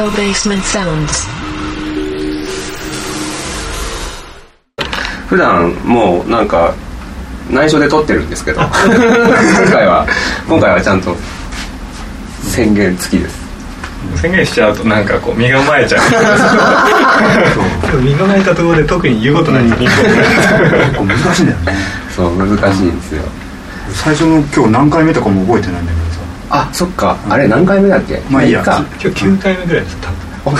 Tokyo Basement Sounds. 普段もうなんか内緒で撮ってるんですけど。今回は。今回はちゃんと宣言付きです。宣言しちゃうとなんかこう身構えちゃう。身構えたところで特に言うことない、結構難しいんだよね。そう難しいんですよ。最初の今日何回目とかも覚えてないんだけど。さあそっか。あれ何回目だっけ？まあいいや。か？今日9回目ぐらいです。多分ポッ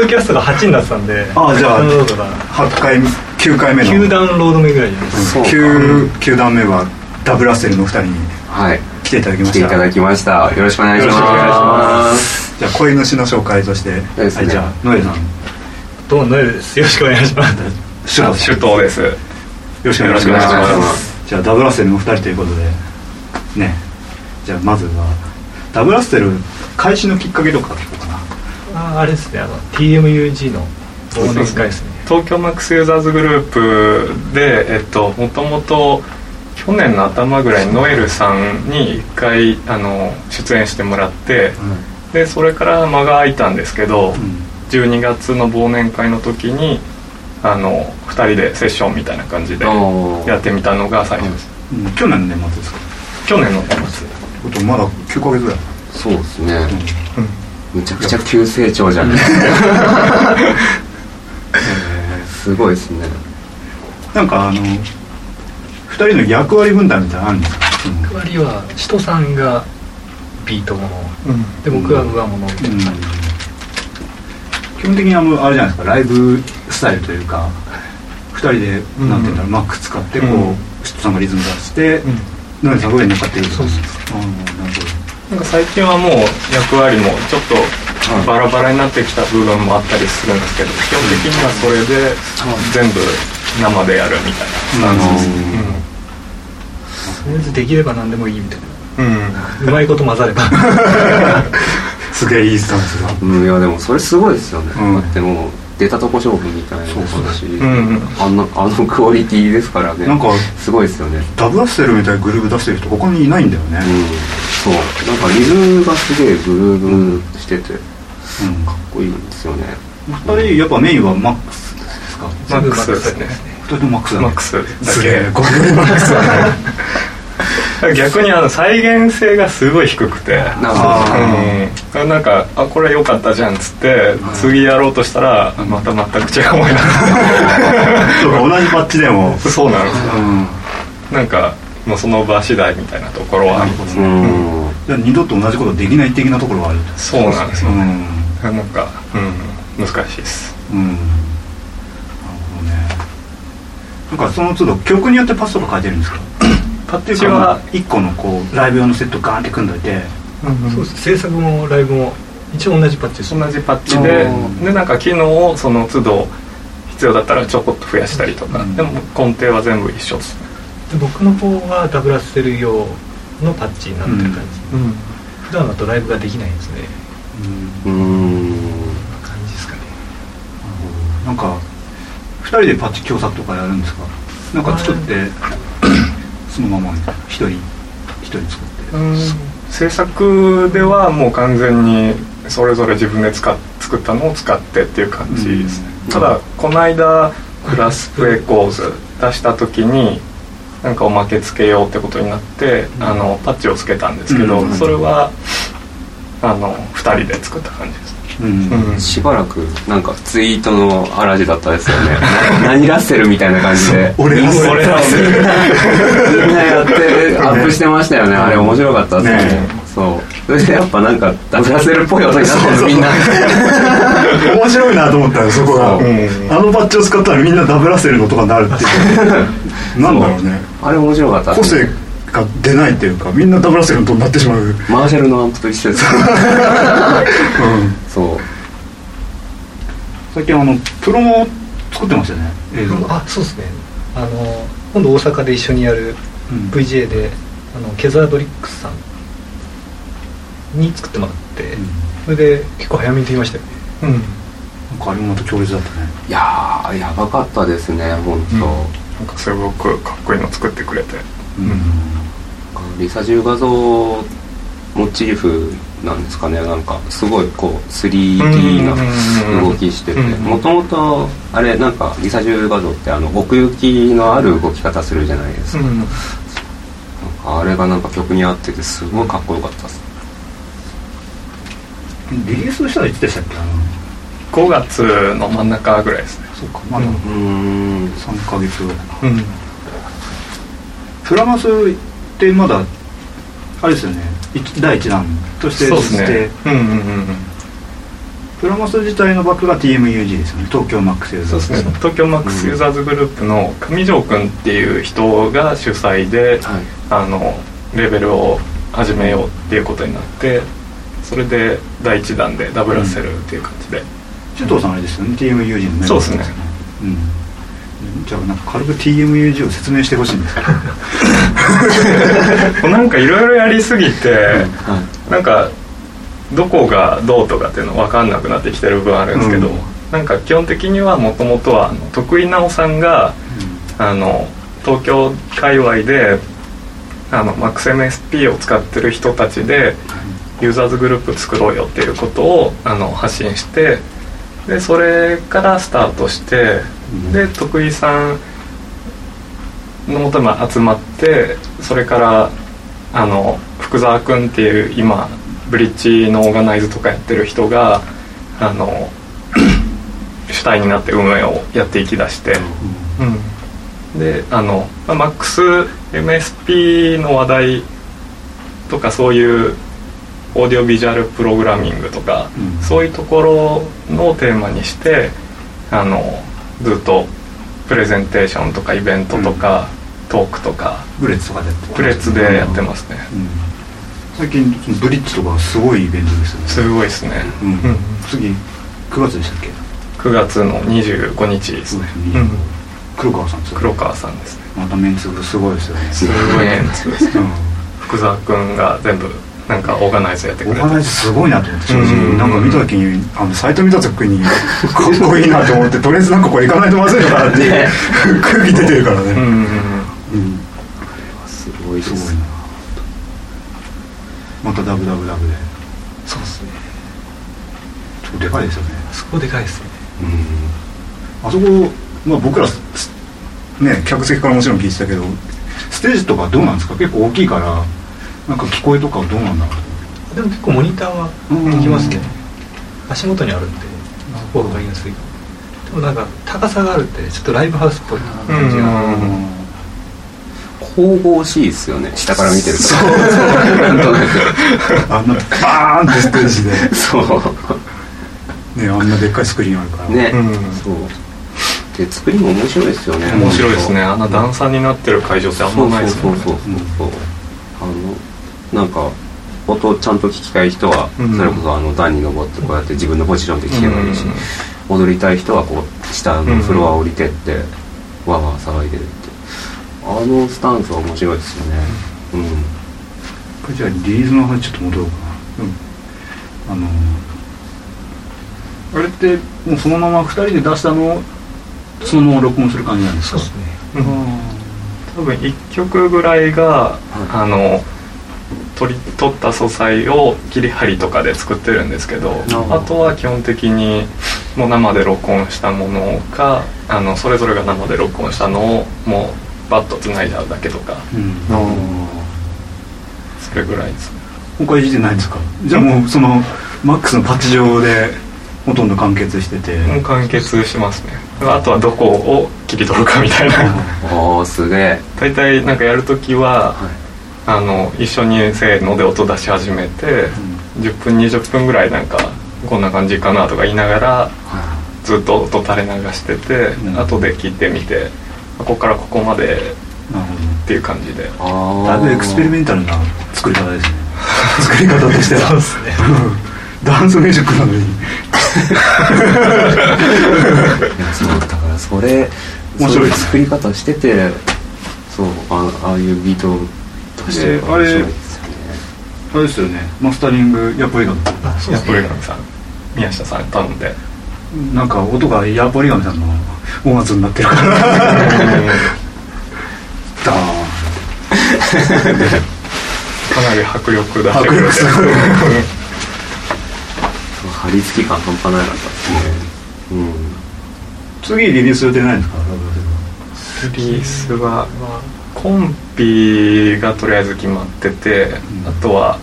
ドキャストが8になってたんで。あじゃあダウンロードが8回9回目の。9ダウンロード目ぐらいじゃないですそうか。9, 9段目はダブルアッセルの2人にはい。来ていただきました。来ていただきました。よろしくお願いします。よろしくお願いします。じゃあ恋主の紹介として、はい、じゃあノエルさん。どうもノエルです。よろしくお願いします。シュラさん首都です。よろしくお願いしますじゃあダブルアッセルの2人ということでね。じゃあまずはダブルアッセル開始のきっかけとか聞こうかな。ああれですねあの TMUG の忘年会ですね。東京マックスユーザーズグループでえっともともと去年の頭ぐらいにノエルさんに一回あの出演してもらってでそれから間が空いたんですけど、12月の忘年会の時にあの2人でセッションみたいな感じでやってみたのが最初です。うん。去年の年末ですか？去年の年末。ことまだ9ヶ月ぐらい。そうですね。むちゃくちゃ急成長じゃん。すごいですね。なんかあの2人の役割分担みたいなのあるんですか？役割は使徒さんがビートもの。で僕は上物みたいな。感じ基本的にあのあれじゃないですかライブスタイルというか2人でうん。なんていうんだろうマック使ってこうんうシットさんがリズム出してノエルさんが上に乗っかってるそうそうああなるほなんか最近はもう役割もちょっとバラバラになってきた部分もあったりするんですけど基本的にはそれで全部生でやるみたいな。スタンスですとりあえずできれば何でもいいみたいな。うん、うんうまいこと混ざれば。ど すげえいいスタンスだ。うんいやでもそれすごいですよね、うん。だってもう出たとこ勝負みたいなことだし、ん。あんなあのクオリティですからね。なんかすごいですよね。ダブルアッセルみたいなグルーブ出してる人他にいないんだよね。うん。そう。なんかリズムがすげえグルーブしててかうん。っこいいんですよね。2人やっぱメインはマックスですか？マックスですね。2人ともマックスだね。マックスだけすげえ。これマックスだね逆にあの再現性がすごい低くて。うん、なんかあこれ良かったじゃんっつって次やろうとしたらまた全く違う思いにな そうか同じパッチでも。るそうなんですようん。なんかもうその場次第みたいなところはありますうねん。じゃあ二度と同じことできない的なところがある。そうなんですよね、うん。なんか、うん、難しいです。うん。なるほどね。なんかその都度曲によってパスとか変えてるんですか？パッチは1個のこうライブ用のセットガーンって組んどいてそうです。制作もライブも一応同じパッチです。同じパッチでうん。でなんか機能をその都度必要だったらちょこっと増やしたりとか、うん。でも根底は全部一緒ですね。で僕の方はダブルアッセル用のパッチになってる。感じ、うん。普段だとライブができないんですね。うん。感じですかね。なんか2人でパッチ共作とかやるんですか？なんか作ってそのまま一人一人作って制作ではもう完全にそれぞれ自分で使っ作ったのを使ってっていう感じですね、うん。ただこの間クラスプエコーズ出した時になんかおまけつけようってことになって、あのパッチをつけたんですけど、うん。それはあの2人で作った感じですうん。うんしばらくなんかツイートの嵐だったですよね。な何ラッセルみたいな感じで。俺ラッセルみんなやってアップしてましたよね。あれ面白かったですね。ねそう。それでやっぱなんかダブラセルっぽい音になってるみんな。面白いなと思ったよそこが、そう。あのバッジを使ったらみんなダブルラッセルの音がなるっていう。なんだろうね。あれ面白かった個性が出ないっていうかみんなダブルラッセルの音になってしまう、うん、マーシャルのアンプと一緒です。そう。最近あのプロも作ってましたよね映像。あそうですね。あの今度大阪で一緒にやるうん。VJ であのケザードリックスさんに作ってもらって、うん。それで結構早めにできましたよね。うん。なんかあれもまた強烈だったね。いやーやばかったですね本当、なんかすごくかっこいいの作ってくれて。うんリサ10画像モチーフなんですかね。なんかすごいこう 3D な動きしてて。もともとあれなんかリサジュ画像ってあの奥行きのある動き方するじゃないですか,、なんかあれがなんか曲に合っててすごいかっこよかったです。リリースしたらいつでしたっけ？あの5月の真ん中ぐらいですね。そうかまだうーん。3ヶ月ぐらいかな。うん。フラマスってまだあれですよね。一第一弾。としてそうですして、ねうんうんうんうん。フラマス自体のバックが TMUG ですよね。東京マックスユーザーそうですね。東京マックスユーザーズグループの上条君っていう人が主催で、はい。あのレベルを始めようっていうことになってそれで第一弾でダブらせるっていう感じで、首藤さんあれですよね。TMUG のメンバーそうですね。うんじゃあなんか軽く TMUG を説明してほしいんですけど。なんかいろいろやりすぎて、はい。なんかどこがどうとかっていうの分かんなくなってきてる部分あるんですけど、うん。なんか基本的にはもともとは徳井直さんがあの東京界隈であの MaxMSP を使ってる人たちでユーザーズグループ作ろうよっていうことをあの発信してでそれからスタートして、うん。で徳井さんのもとに集まってそれからあの福沢君っていう今ブリッジのオーガナイズとかやってる人があの 主体になって運営をやっていきだして。うん、であの、まあ、MaxMSP の話題とかそういうオーディオビジュアルプログラミングとか、うん。そういうところのテーマにしてあのずっとプレゼンテーションとかイベントとか、トークとかブレッツとかでやってますプレッツでやってますね、うん。最近ブリッジとかすごいイベントですよね。すごいですね、うん。うん。次9月でしたっけ？9月の25日ですね。黒川さんです黒川さんですね。またメンツがすごいですよね。すごいメンツです。うん。福沢君が全部なんかオーガナイズやってくれて。オーガナイズすごいなと思って正うん。直なんか見た時にあのサイト見た時にかっこいいなと思ってとりあえずなんかこれ行かないとまずいのかなっていう空気出てるからね。うんうんうん。うん。すごいですすごいなまたダブダブダブで。そうですね。ちょっとでかいですよね。そこでかいですね。うん。あそこ、まあ、僕らすね客席からもちろん聞いてたけどステージとかどうなんですか？結構大きいからなんか聞こえとかはどうなんだろう？でも結構モニターはうんできますね。足元にあるんでそこが分かりやすい。でもなんか高さがあるってちょっとライブハウスっぽい感じが、うん。神々しいですよね。下から見てると。そうなんとなあんなバーンってステージで。くそう。ねあんなでっかいスクリーンあるから。ね、うん。そう。で作りも面白いですよね。面白いですね。あんな段差になってる会場ってあんまないですもんね。そうそうそうそう。あのなんか音ちゃんと聞きたい人は、うん。それこそあの段に登ってこうやって自分のポジションで聞けばいいし、踊りたい人はこう下のフロア降りてって、わーわー騒いでるって。あのスタンスは面白いですよね。うん。これじゃあリリースの話ちょっと戻ろうかな、うん、あのあれってもうそのまま2人で出したのをそのまま録音する感じなんですか？そうですね。うん。多分1曲ぐらいが、あの取り取った素材を切り張りとかで作ってるんですけどああとは基本的にもう生で録音したものかあのそれぞれが生で録音したのをもうバッとつないじゃうだけとかうん。それぐらいですね。他いじってないんですか？じゃあもうそのマックスのパッチ上でほとんど完結してて、もう完結しますね。あとはどこを切り取るかみたいな。おおすげえ。大体なんかやるときははいあの一緒にせーので音出し始めて、10分20分ぐらいなんかこんな感じかなとか言いながらずっと音垂れ流してて、うん。後で聞いてみてここからここまでっていう感じで。だいぶエクスペリメンタルな作り方ですね。作り方としては。そうですね。ダンスミュージックなのに。いやそうだからそれ面白い作り方しててそうあああいうビートとしてえあれ面白いですよねあれですよね。マスタリングやっぱりヤポあそうですね。リガミさん宮下さんに頼んで。なんか音がヤーポリガミさんの音圧になってるから。ダーン。かなり迫力出して迫力すごい張り付き感半端なかったですね。うん。次リリース予定ないんですか？リリースはコンピがとりあえず決まってて、ん。あとは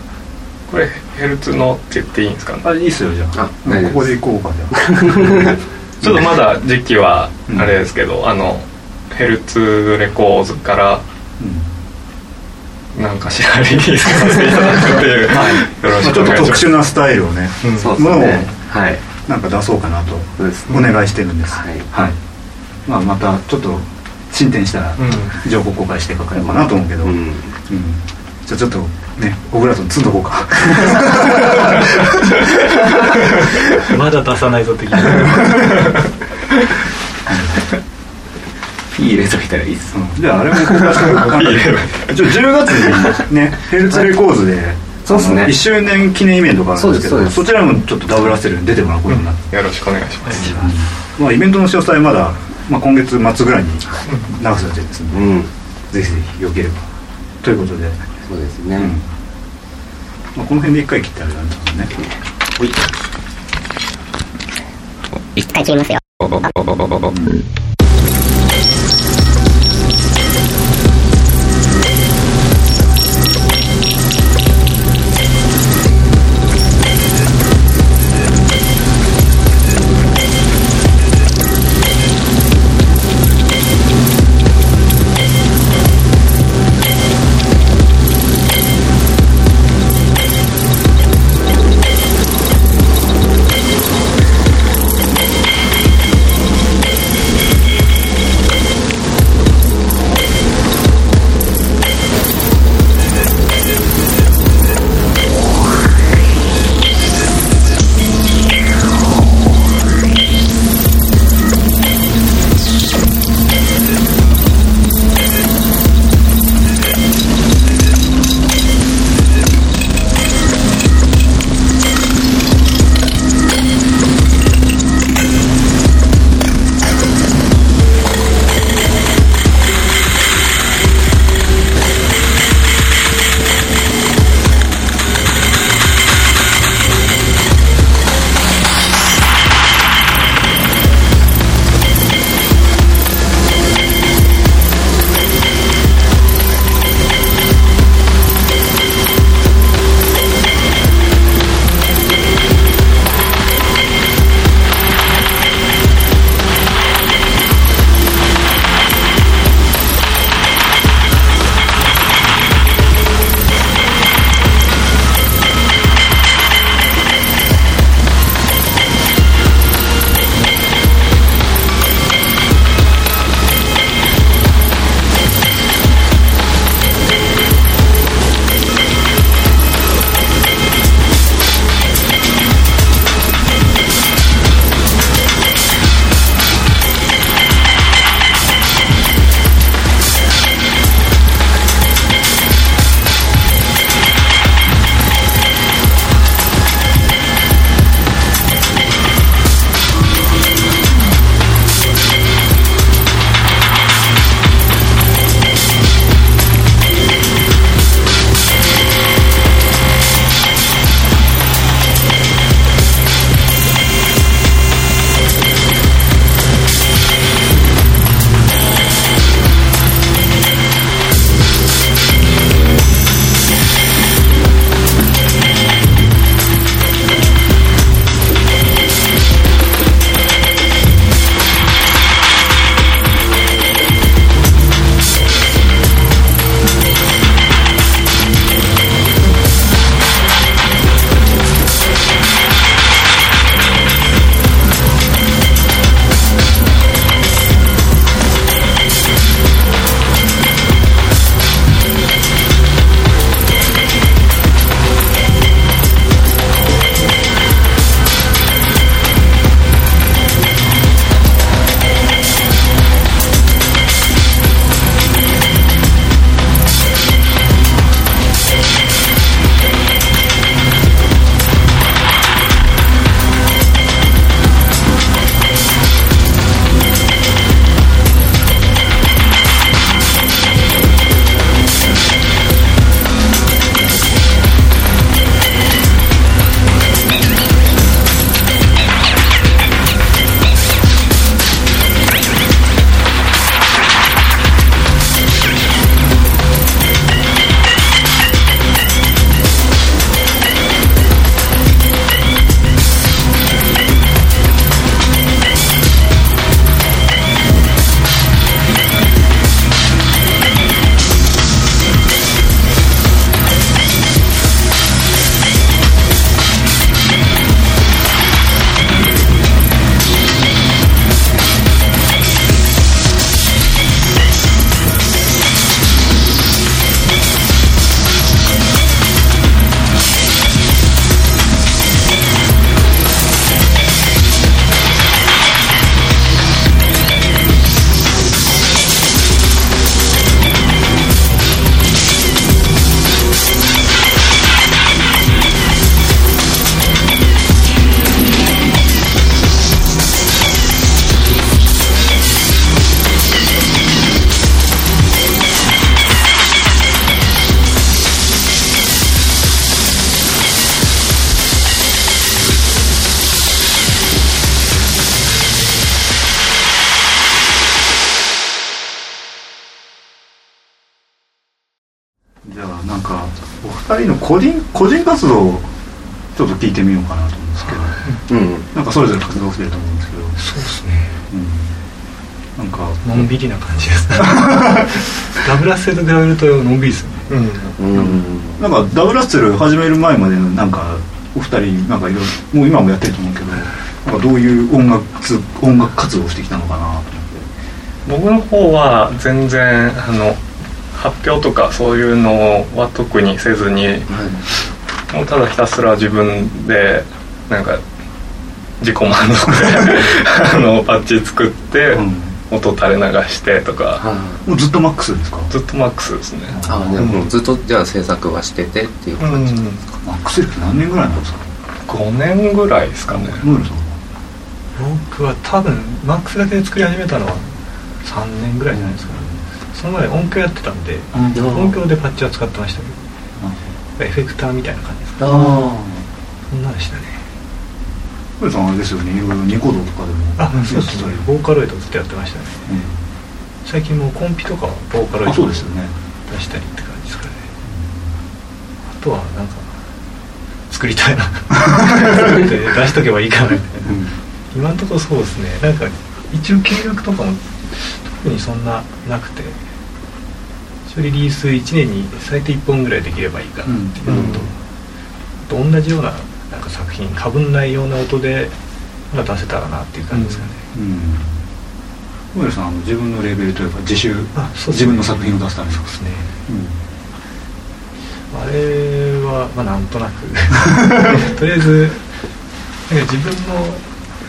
これヘルツのって言っていいんですかね？あいいっすよじゃあ。ここで行こうかじゃあ。ちょっとまだ時期はあれですけど、あのヘルツレコーズからうん。なんかしらリリースさせていただくっていう、よろまあ、しくちょっとお願いします。特殊なスタイルをね、うん。そうですね。はい。なんか出そうかなと。お願いしてるんです、はい。まあ、またちょっと進展したらうん。情報公開してかかようかなと思うけど、うん。うん。じゃあちょっとねオブラートに積んどこうか。まだ出さないぞ的な。ピー入れといたらいいっす。うんじゃああれも公開しておこうかな一応10月にねヘルツレコーズで、そうっすね。1周年記念イベントがあるんですけどそちらもちょっとダブルアセルに出てもらうことになって、よろしくお願いします、まあ、イベントの詳細まだ、まあ、今月末ぐらいに流す予定ですので、うん。ぜひぜひよければ。ということで、そうですね、うん。まあ、この辺で一回切ってあれなんですけどね。ほい。一回切りますよ。は個人個人活動をちょっと聞いてみようかなと思うんですけど、うん。なんかそれぞれ活動してると思うんですけど、そうですね。うん、なんか。のんびりな感じですダブルアッセルと比べるとのんびりですね。うん。うん。なんかダブルアッセル始める前までのなんかお二人なんかいろいろもう今もやってると思うけどなんかどういう音楽つ音楽活動をしてきたのかなと思って。僕の方は全然あの発表とかそういうのは特にせずにもうただひたすら自分でなんか自己満足で あのパッチ作って、うん。音垂れ流してとか。はもうずっとマックスですか？ずっとマックスですね。ああでもずっとじゃあ制作はしててっていう。う感じ、ん。マックス歴何年ぐらいなんですか？5年ぐらいですかね。僕は多分マックスだけで作り始めたのは3年ぐらいじゃないですかねその前音響やってたんでうん。音響でパッチは使ってましたけどエフェクターみたいな感じですかあそんなでしたね。ノエルさんはあれですよね。いろいろニコ動とかでもあそうですねボーカロイドずっとやってましたね。最近もうコンピとかはボーカロイあドそうですよね。出したりって感じですかね。あとはなんか作りたいな。作って出しとけばいいかな。みたいな今のところそうですね。なんか一応計画とかも特にそんななくてリリース1年に最低1本ぐらいできればいいかなっていうのと、あと同じようななんか作品かぶんないような音でまあ出せたらなっていう感じですかね、うん。ノエルさん自分のレベルというか自主あそうですね。自分の作品を出すために。そうですね。うん。あれはまあなんとなく。とりあえずなんか自分の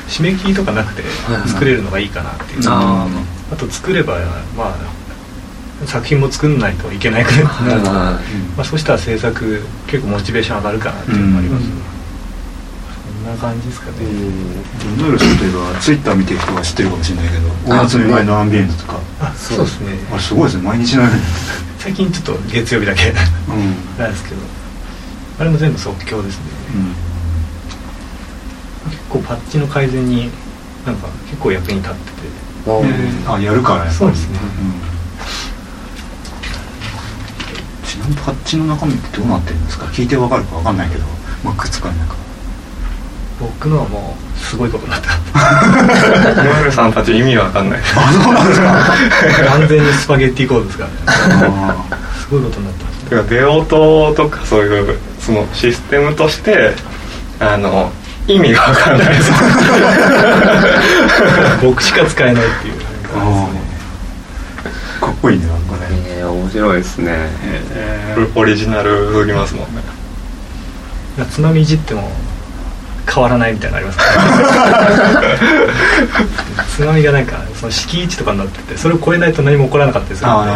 締め切りとかなくて作れるのがいいかなっていう。ああと作ればまあ作品も作んないといけないくらいになると、まはあ、そうしたら制作結構モチベーション上がるかなっていうのもあります、うん。そんな感じですかね、いノエルさんといえばツイッター見てる人は知ってるかもしれないけど「お夏見前のアンビエント」とか。あそうですね。あれすごいですね。毎日のように。最近ちょっと月曜日だけ。うん。なんですけど。あれも全部即興ですね、結構パッチの改善になんか結構役に立ってて。ああやるからやっぱり。そうですね。うんちなみにパッチの中身ってどうなってるんですか？聞いてわかるかわかんないけど。まあくっつかんないか。僕のはもうすごいことになってノエルさんたち意味わかんない。あそうなんですか？完全にスパゲッティコードですからね。あすごいことになってます。てか出音とかそういうそのシステムとしてあの意味がわからないです。僕しか使えないっていう。かっこいいね。な面白いですね。オリジナルすぎますもんね。津波いじっても変わらないみたいなのありますから津波がなんかその敷地とかになっててそれを超えないと何も起こらなかったりするんで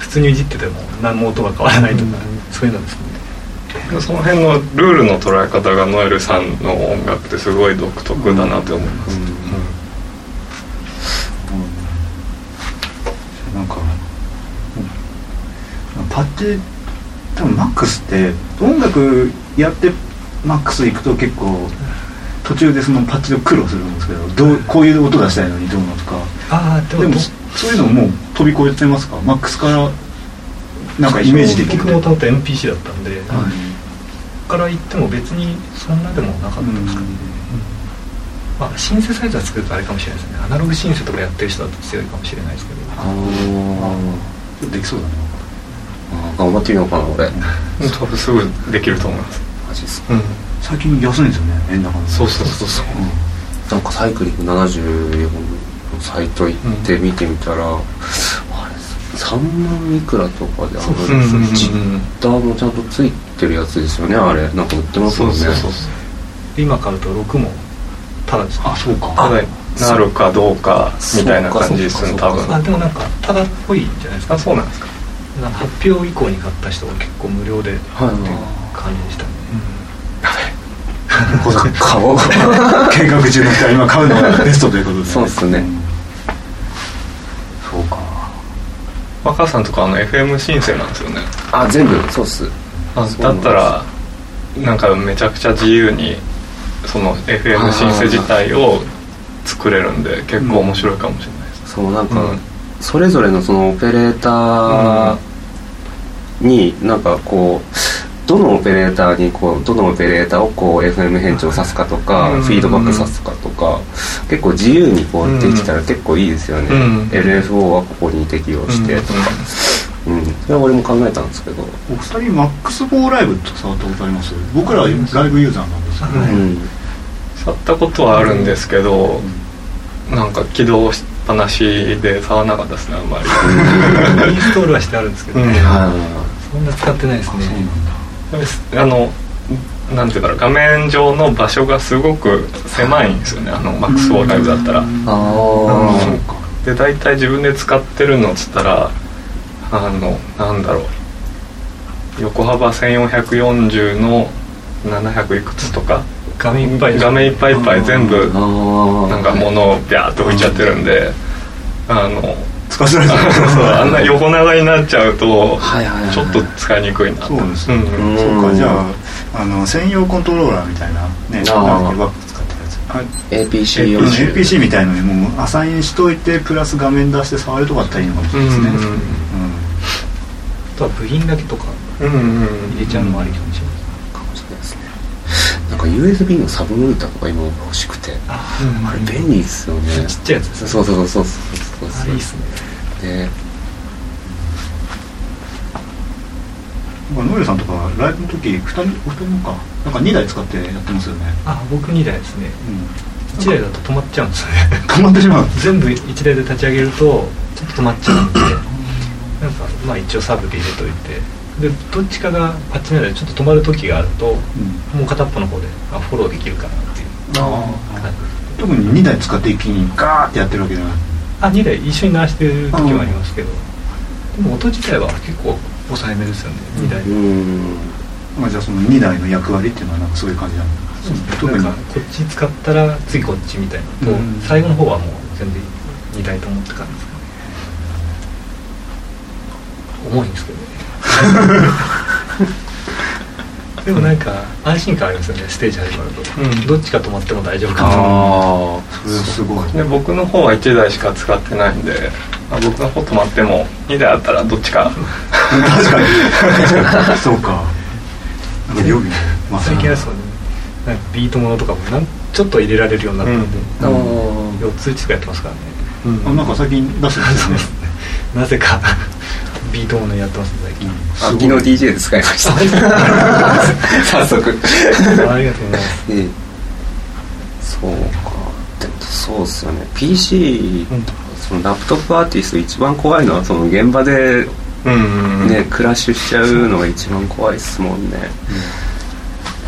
普通にいじってても何も音が変わらないとか、そういうのですね。その辺のルールの捉え方がノエルさんの音楽ってすごい独特だなって思います、なんか、うんパッチ多分マックスって音楽やってマックス行くと結構途中でそのパッチで苦労するんですけどどうこういう音出したいのにどうのとか。ああでもそういうのもう飛び越えてますか？マックスからなんかイメージできる僕もともと MPC だったんで、はい。ここから行っても別にそんなでもなかったですかね、まあ、シンセサイザー作るとあれかもしれないですね。アナログシンセとかやってる人だと強いかもしれないですけど。あちょっとできそうだねあ頑張ってみようかな俺。多分すぐできると思います。マジっすか？うん。最近安いんですよね円高の。そうそうそうそうなんかサイクリング74のサイト行って見てみたら、あれ3万いくらとかであるんですよ。ジッターもちゃんとついてるやつですよねあれ。なんか売ってますもんね。そうそうそうで今買うと6もただです。ねあそうか。ただになるかどうかみたいな感じですね多分。あでもなんかただっぽいんじゃないですか？あそうなんですか？発表以降に買った人が結構無料でってい。うはい感じでしたね、う計画中の人は今買うのがベストということで。そうっすね。んそうか。若さんとかあの FM 申請なんですよね。あ全部そうっす。あだったらなんかめちゃくちゃ自由にその FM 申請自体を作れるんで結構面白いかもしれないです、そうなんか、うん。それぞれのそのオペレーターになんかこうどのオペレーターにこうどのオペレーターをこう FM 変調さすかとか、うん。フィードバックさすかとか結構自由にこうできたら結構いいですよね、うん。LFO はここに適用してとか、うん。それは俺も考えたんですけど、お二人 MAX4 ライブって触ったことあります？僕らはライブユーザーなんですけど、うん。触ったことはあるんですけどなんか起動しっぱなしで触らなかったですねあんまり。インストールはしてあるんですけどね、うん。はそんな使ってないですね。あのなんていうんだろう画面上の場所がすごく狭いんですよね。あの MAX4 ライブだったら。ああそうかで大体自分で使ってるのっつったらあのなんだろう。横幅1440の700いくつとか画面いっぱい画面いっぱいいっぱい全部なんか物をビャーって置いちゃってるんであの使いづらいですねそうあんな横長になっちゃうとちょっと使いにくいなと。そうですね。ん。うん。そうかじゃああの専用コントローラーみたいなねあバック使ってるやつ。あ APC 用 APC みたいのにもうアサインしといてプラス画面出して触るとかだったらいいのかもしれないですね。うんうんあとは部品だけとかうんうん入れちゃうのもありかもしれないかもしれないですねなんか USB のサブモニターとか今欲しくて。あれ便利ですよね。ちっちゃいやつですね。そうそうそうそうそうあれいいっすね。でノエルさんとかライブの時2人お二人もか。なんか2台使ってやってますよね。あ僕2台ですね。うん。1台だと止まっちゃうんですよね。止まってしまう。全部1台で立ち上げるとちょっと止まっちゃうんで。なんかまあ一応サブで入れといて。でどっちかがあっちの間でちょっと止まる時があるとうん。もう片っぽの方であフォローできるかなっていうあ感じ特に2台使って一気にガーってやってるわけじゃないあ2台一緒に鳴らしてる時もありますけどでも音自体は結構抑えめですよね2台うん。まあじゃあその2台の役割っていうのはなんかそういう感じなの特に。なんかこっち使ったら次こっちみたいな。と、うん。最後の方はもう全然2台ともって感じですかね。重いんですけどね でもなんか安心感ありますよねステージ始まると、うん。どっちか止まっても大丈夫かなあそれはすごい。で僕の方は1台しか使ってないんで、まあ、僕の方止まっても2台あったらどっちか。確かに。そうか。なんか予備ま最近はそうね。なんかビートものとかもなんちょっと入れられるようになったんで、あー4つ1つやってますからね。あなんか最近出してるんですね。なぜかビートものやってますね最近、あ昨日 DJ で使いました。早速。ありがとうございます。ええ。そうか。そうっすよね。PC うんそのラップトップアーティスト一番怖いのはその現場でうんうんうん。ね、クラッシュしちゃうのが一番怖いっすもんね、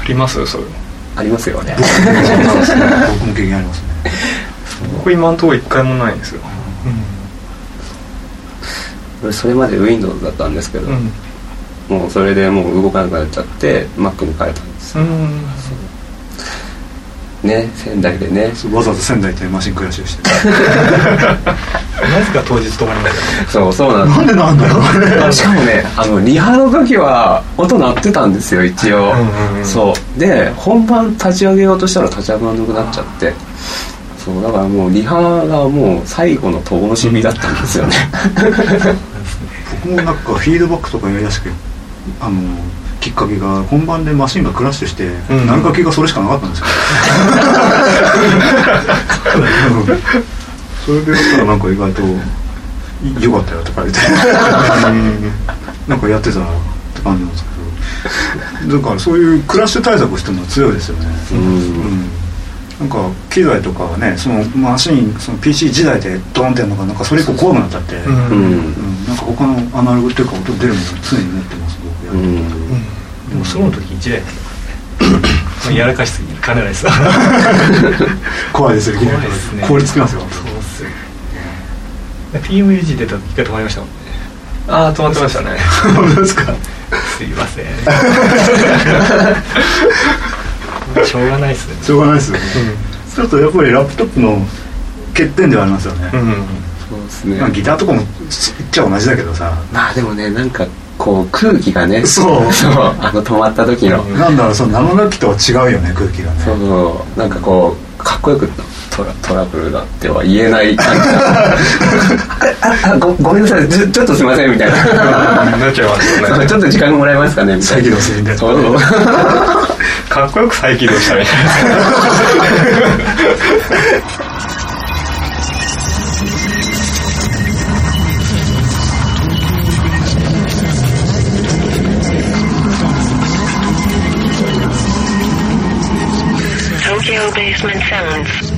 あります？そういうの。ありますよね。僕も経験ありますね。僕今のところ1回もないんですよ。俺それまで Windows だったんですけど、うん。もうそれでもう動かなくなっちゃって Mac に変えたんですよ。うん。ね仙台でね。わざわざ仙台行ってマシンクラッシュして。なぜか当日止まりました。ねそうそうなんです。なんでなんだろう。しかもねあのリハの時は音鳴ってたんですよ一応、うんうんうん。そう。で本番立ち上げようとしたら立ち上がらなくなっちゃって。そうだからもうリハがもう最後の灯火だったんですよね僕もなんかフィードバックとかやりだしてあのきっかけが本番でマシンがクラッシュして、ん。なるかけがそれしかなかったんですよ。それでだったらなんか意外と「よかったよ」とか言って。なんかやってたって感じなんですけど。だからそういうクラッシュ対策をしてるのは強いですよね。うん。うん。なんか機材とかはねそのマシンその PC 時代でドンってやるのがなんかそれ以降怖くなっちゃって、うんうん。うんなんか他のアナログっていうか音出るもの常に持ってます僕やうるん。でもソロの時1台まあやらかしすぎかねないです怖いですよ怖いですね。凍りつきますよ。そうっすよ PMUG 出た時一回止まりましたもんね。ああ止まってましたね。本当ですか？すいません。しょうがないっすね。しょうがないですよね、ちょっとやっぱりラップトップの欠点ではありますよね、うんそうですね。まあ、ギターとかも言っちゃ同じだけどさ。まあでもねなんかこう空気がね。そう。そう。あの止まった時の、うんなんだろうその生楽器とは違うよね空気がね。そう。そうなんかこうかっこよくドトラトラブルだっては言えない。感じああごごめんなさい。ちょちょっとすいませんみたいな。なっちゃいますよね。ちょっと時間もらえますかねみたいな。再起動するんだよそう。そう かっこよく再起動したみたいな Basement Sounds.